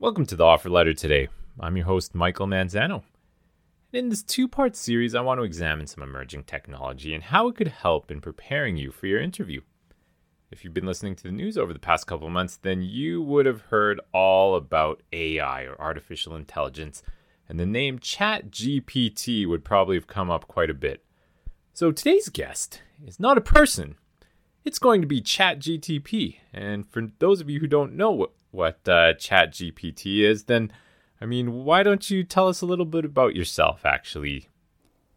Welcome to the offer letter today. I'm your host, Michael Manzano. In this two part series, I want to examine some emerging technology and how it could help in preparing you for your interview. If you've been listening to the news over the past couple months, then you would have heard all about AI or artificial intelligence, and the name ChatGPT would probably have come up quite a bit. So today's guest is not a person, it's going to be ChatGTP. And for those of you who don't know what, what uh, ChatGPT is, then I mean, why don't you tell us a little bit about yourself, actually?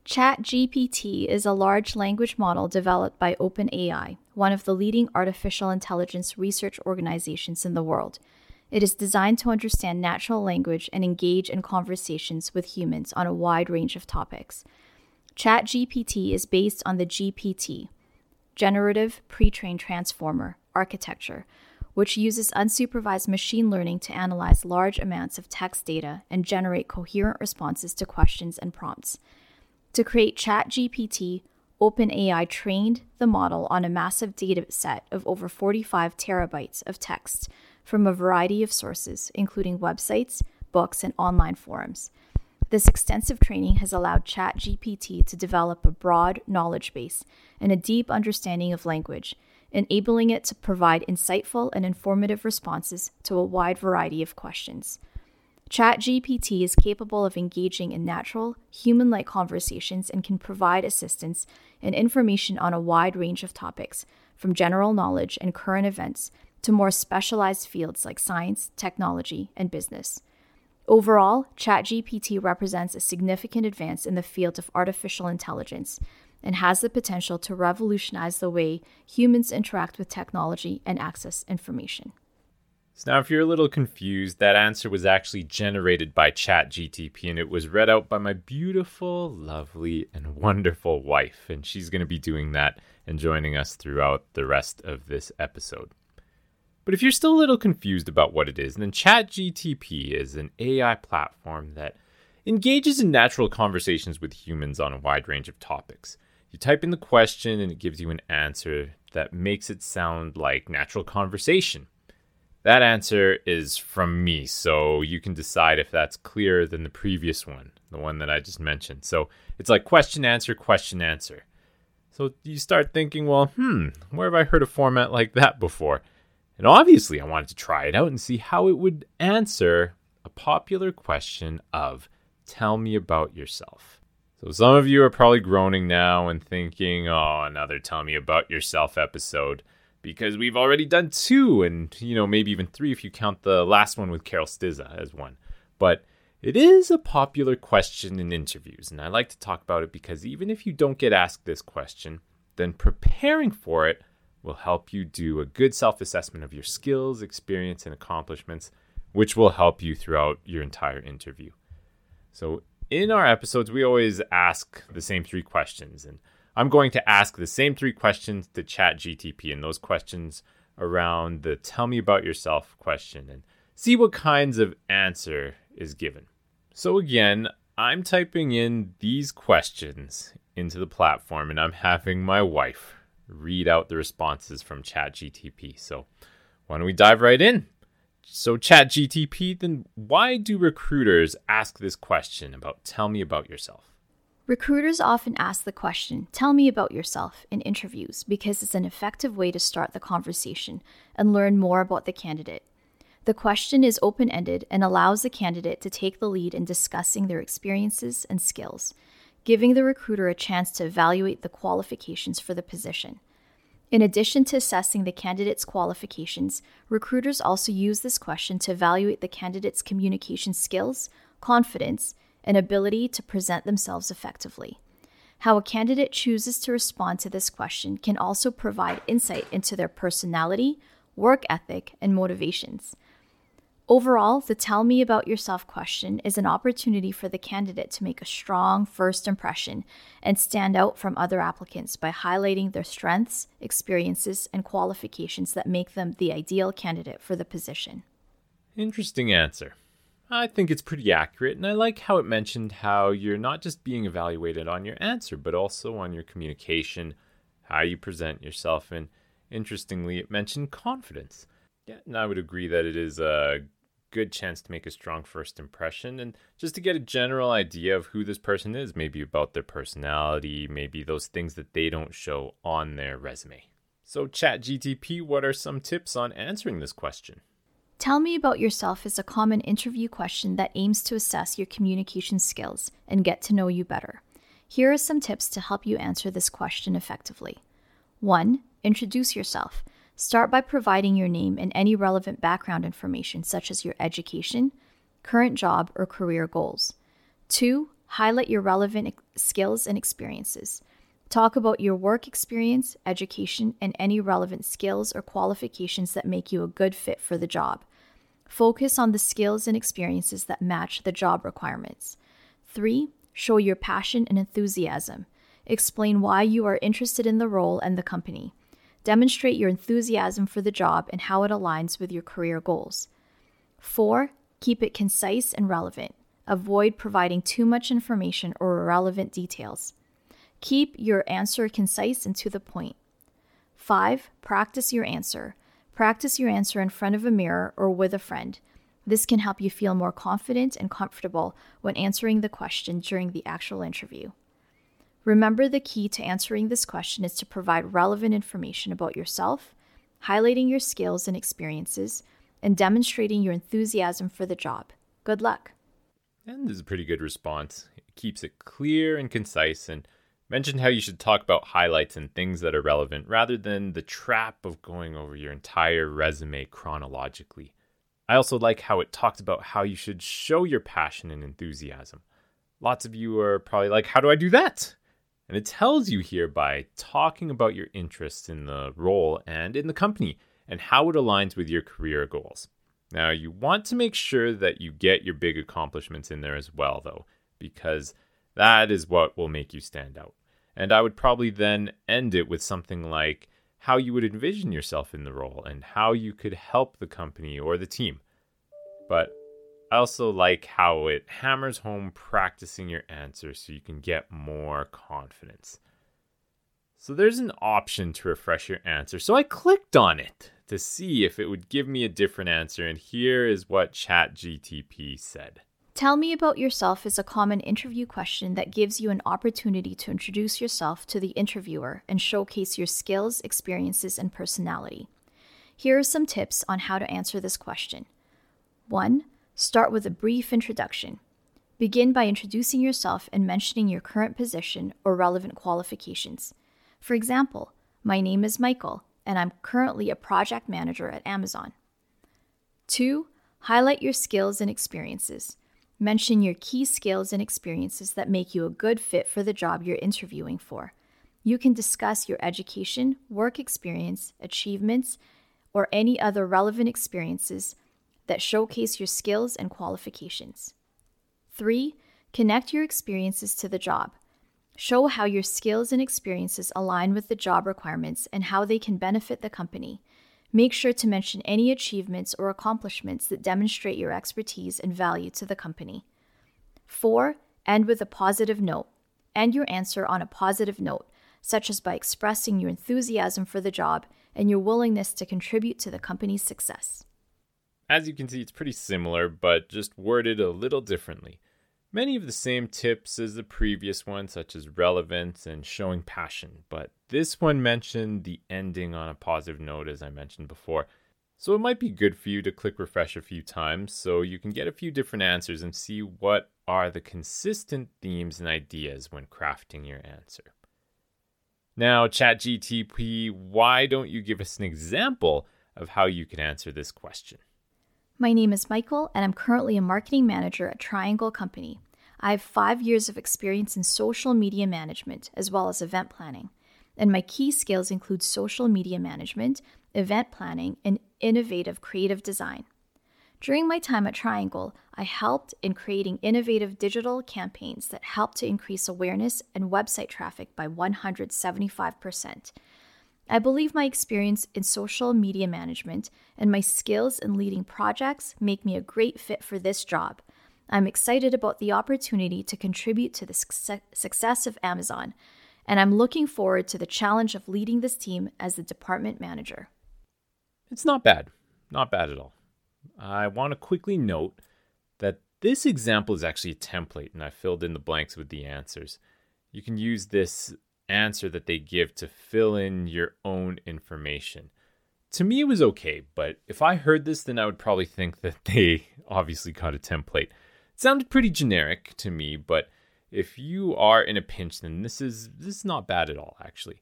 ChatGPT is a large language model developed by OpenAI, one of the leading artificial intelligence research organizations in the world. It is designed to understand natural language and engage in conversations with humans on a wide range of topics. ChatGPT is based on the GPT, Generative Pre trained Transformer, architecture, which uses unsupervised machine learning to analyze large amounts of text data and generate coherent responses to questions and prompts. To create ChatGPT, OpenAI trained the model on a massive data set of over 45 terabytes of text from a variety of sources, including websites, books, and online forums. This extensive training has allowed ChatGPT to develop a broad knowledge base and a deep understanding of language, enabling it to provide insightful and informative responses to a wide variety of questions. ChatGPT is capable of engaging in natural, human like conversations and can provide assistance and information on a wide range of topics, from general knowledge and current events to more specialized fields like science, technology, and business. Overall, ChatGPT represents a significant advance in the field of artificial intelligence and has the potential to revolutionize the way humans interact with technology and access information. So now, if you're a little confused, that answer was actually generated by ChatGTP and it was read out by my beautiful, lovely, and wonderful wife. And she's going to be doing that and joining us throughout the rest of this episode. But if you're still a little confused about what it is, then ChatGTP is an AI platform that engages in natural conversations with humans on a wide range of topics. You type in the question and it gives you an answer that makes it sound like natural conversation. That answer is from me, so you can decide if that's clearer than the previous one, the one that I just mentioned. So it's like question, answer, question, answer. So you start thinking, well, hmm, where have I heard a format like that before? And obviously, I wanted to try it out and see how it would answer a popular question of tell me about yourself. So, some of you are probably groaning now and thinking, oh, another tell me about yourself episode, because we've already done two, and, you know, maybe even three if you count the last one with Carol Stizza as one. But it is a popular question in interviews, and I like to talk about it because even if you don't get asked this question, then preparing for it will help you do a good self assessment of your skills, experience, and accomplishments, which will help you throughout your entire interview. So, in our episodes, we always ask the same three questions, and I'm going to ask the same three questions to ChatGTP, and those questions around the tell me about yourself question and see what kinds of answer is given. So, again, I'm typing in these questions into the platform and I'm having my wife read out the responses from ChatGTP. So, why don't we dive right in? So, Chat ChatGTP, then why do recruiters ask this question about tell me about yourself? Recruiters often ask the question, Tell me about yourself, in interviews because it's an effective way to start the conversation and learn more about the candidate. The question is open ended and allows the candidate to take the lead in discussing their experiences and skills giving the recruiter a chance to evaluate the qualifications for the position. In addition to assessing the candidate's qualifications, recruiters also use this question to evaluate the candidate's communication skills, confidence, and ability to present themselves effectively. How a candidate chooses to respond to this question can also provide insight into their personality, work ethic, and motivations. Overall, the Tell Me About Yourself question is an opportunity for the candidate to make a strong first impression and stand out from other applicants by highlighting their strengths, experiences, and qualifications that make them the ideal candidate for the position. Interesting answer. I think it's pretty accurate, and I like how it mentioned how you're not just being evaluated on your answer, but also on your communication, how you present yourself, and interestingly, it mentioned confidence. Yeah, and I would agree that it is a good chance to make a strong first impression and just to get a general idea of who this person is, maybe about their personality, maybe those things that they don't show on their resume. So, ChatGTP, what are some tips on answering this question? Tell me about yourself is a common interview question that aims to assess your communication skills and get to know you better. Here are some tips to help you answer this question effectively. 1. Introduce yourself. Start by providing your name and any relevant background information, such as your education, current job, or career goals. 2. Highlight your relevant skills and experiences. Talk about your work experience, education, and any relevant skills or qualifications that make you a good fit for the job. Focus on the skills and experiences that match the job requirements. 3. Show your passion and enthusiasm. Explain why you are interested in the role and the company. Demonstrate your enthusiasm for the job and how it aligns with your career goals. 4. Keep it concise and relevant. Avoid providing too much information or irrelevant details. Keep your answer concise and to the point. 5. Practice your answer. Practice your answer in front of a mirror or with a friend. This can help you feel more confident and comfortable when answering the question during the actual interview. Remember, the key to answering this question is to provide relevant information about yourself, highlighting your skills and experiences, and demonstrating your enthusiasm for the job. Good luck. And this is a pretty good response. It keeps it clear and concise and mentioned how you should talk about highlights and things that are relevant rather than the trap of going over your entire resume chronologically. I also like how it talked about how you should show your passion and enthusiasm. Lots of you are probably like, How do I do that? And it tells you here by talking about your interests in the role and in the company and how it aligns with your career goals. Now, you want to make sure that you get your big accomplishments in there as well, though, because that is what will make you stand out. And I would probably then end it with something like how you would envision yourself in the role and how you could help the company or the team. But I also like how it hammers home practicing your answer so you can get more confidence. So there's an option to refresh your answer. So I clicked on it to see if it would give me a different answer, and here is what ChatGTP said. Tell me about yourself is a common interview question that gives you an opportunity to introduce yourself to the interviewer and showcase your skills, experiences, and personality. Here are some tips on how to answer this question. 1. Start with a brief introduction. Begin by introducing yourself and mentioning your current position or relevant qualifications. For example, my name is Michael, and I'm currently a project manager at Amazon. 2. Highlight your skills and experiences. Mention your key skills and experiences that make you a good fit for the job you're interviewing for. You can discuss your education, work experience, achievements, or any other relevant experiences that showcase your skills and qualifications. 3. Connect your experiences to the job. Show how your skills and experiences align with the job requirements and how they can benefit the company. Make sure to mention any achievements or accomplishments that demonstrate your expertise and value to the company. 4. End with a positive note. End your answer on a positive note, such as by expressing your enthusiasm for the job and your willingness to contribute to the company's success. As you can see, it's pretty similar, but just worded a little differently. Many of the same tips as the previous one, such as relevance and showing passion, but this one mentioned the ending on a positive note, as I mentioned before. So it might be good for you to click refresh a few times so you can get a few different answers and see what are the consistent themes and ideas when crafting your answer. Now, ChatGTP, why don't you give us an example of how you can answer this question? My name is Michael, and I'm currently a marketing manager at Triangle Company. I have five years of experience in social media management as well as event planning, and my key skills include social media management, event planning, and innovative creative design. During my time at Triangle, I helped in creating innovative digital campaigns that helped to increase awareness and website traffic by 175%. I believe my experience in social media management and my skills in leading projects make me a great fit for this job. I'm excited about the opportunity to contribute to the success of Amazon, and I'm looking forward to the challenge of leading this team as the department manager. It's not bad. Not bad at all. I want to quickly note that this example is actually a template and I filled in the blanks with the answers. You can use this answer that they give to fill in your own information. To me, it was okay, but if I heard this, then I would probably think that they obviously got a template. It sounded pretty generic to me, but if you are in a pinch, then this is this is not bad at all, actually.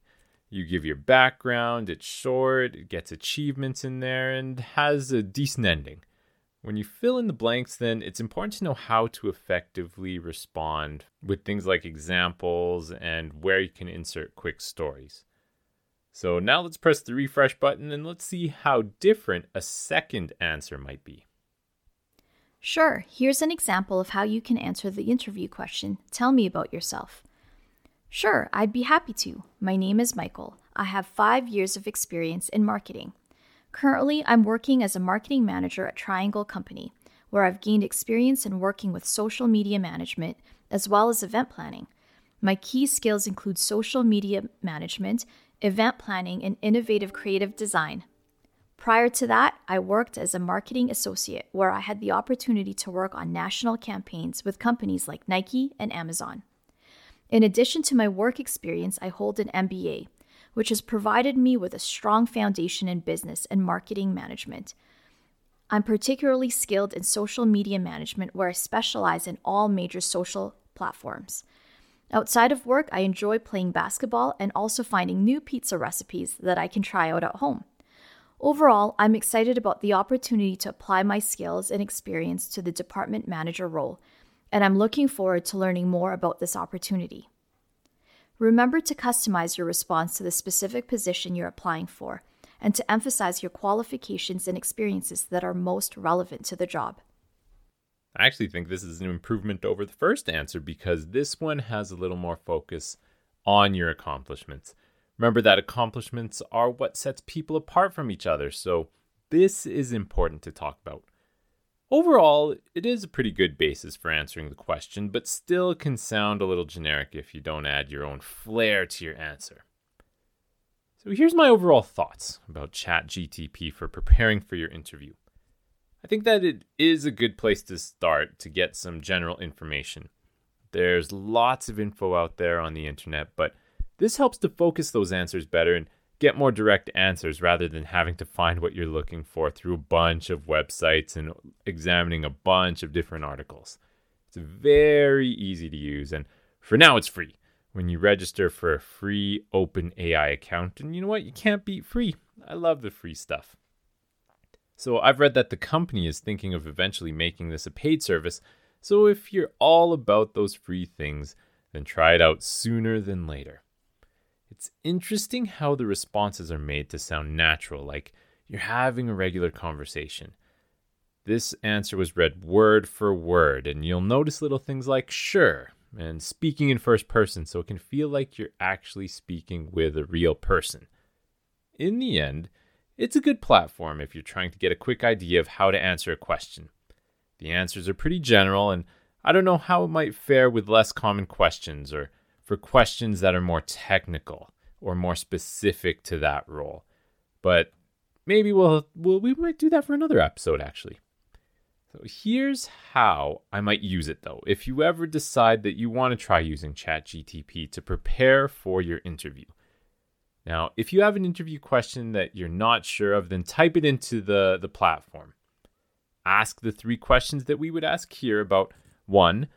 You give your background, it's short, it gets achievements in there, and has a decent ending. When you fill in the blanks, then it's important to know how to effectively respond with things like examples and where you can insert quick stories. So now let's press the refresh button and let's see how different a second answer might be. Sure, here's an example of how you can answer the interview question Tell me about yourself. Sure, I'd be happy to. My name is Michael. I have five years of experience in marketing. Currently, I'm working as a marketing manager at Triangle Company, where I've gained experience in working with social media management as well as event planning. My key skills include social media management, event planning, and innovative creative design. Prior to that, I worked as a marketing associate where I had the opportunity to work on national campaigns with companies like Nike and Amazon. In addition to my work experience, I hold an MBA, which has provided me with a strong foundation in business and marketing management. I'm particularly skilled in social media management, where I specialize in all major social platforms. Outside of work, I enjoy playing basketball and also finding new pizza recipes that I can try out at home. Overall, I'm excited about the opportunity to apply my skills and experience to the department manager role, and I'm looking forward to learning more about this opportunity. Remember to customize your response to the specific position you're applying for and to emphasize your qualifications and experiences that are most relevant to the job. I actually think this is an improvement over the first answer because this one has a little more focus on your accomplishments. Remember that accomplishments are what sets people apart from each other, so this is important to talk about. Overall, it is a pretty good basis for answering the question, but still can sound a little generic if you don't add your own flair to your answer. So here's my overall thoughts about ChatGTP for preparing for your interview. I think that it is a good place to start to get some general information. There's lots of info out there on the internet, but this helps to focus those answers better and get more direct answers rather than having to find what you're looking for through a bunch of websites and examining a bunch of different articles. It's very easy to use, and for now, it's free. When you register for a free open AI account, and you know what? You can't beat free. I love the free stuff. So, I've read that the company is thinking of eventually making this a paid service. So, if you're all about those free things, then try it out sooner than later. It's interesting how the responses are made to sound natural, like you're having a regular conversation. This answer was read word for word, and you'll notice little things like sure and speaking in first person so it can feel like you're actually speaking with a real person. In the end, it's a good platform if you're trying to get a quick idea of how to answer a question. The answers are pretty general, and I don't know how it might fare with less common questions or for questions that are more technical or more specific to that role. But maybe we'll, we'll we might do that for another episode actually. So here's how I might use it though. If you ever decide that you want to try using ChatGTP to prepare for your interview. Now, if you have an interview question that you're not sure of, then type it into the, the platform. Ask the three questions that we would ask here about one,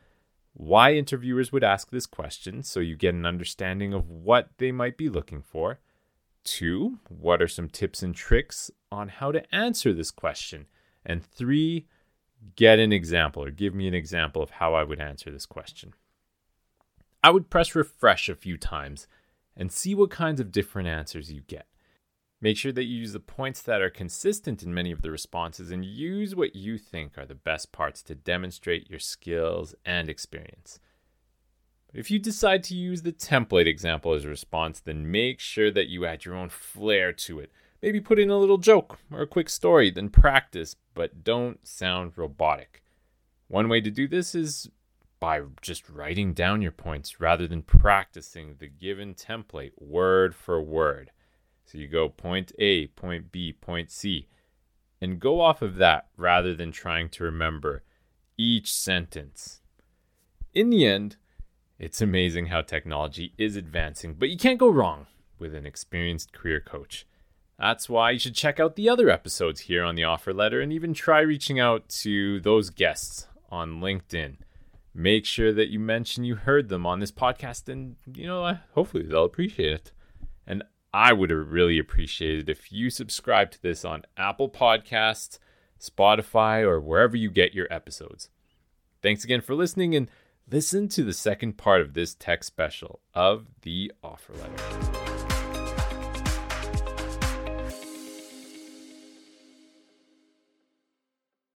why interviewers would ask this question so you get an understanding of what they might be looking for. Two, what are some tips and tricks on how to answer this question? And three, get an example or give me an example of how I would answer this question. I would press refresh a few times and see what kinds of different answers you get. Make sure that you use the points that are consistent in many of the responses and use what you think are the best parts to demonstrate your skills and experience. If you decide to use the template example as a response, then make sure that you add your own flair to it. Maybe put in a little joke or a quick story, then practice, but don't sound robotic. One way to do this is by just writing down your points rather than practicing the given template word for word. So you go point A, point B, point C. and go off of that rather than trying to remember each sentence. In the end, it's amazing how technology is advancing, but you can't go wrong with an experienced career coach. That's why you should check out the other episodes here on the offer letter and even try reaching out to those guests on LinkedIn. Make sure that you mention you heard them on this podcast, and you know, hopefully they'll appreciate it. And I would have really appreciated if you subscribe to this on Apple Podcasts, Spotify, or wherever you get your episodes. Thanks again for listening and listen to the second part of this tech special of the offer letter.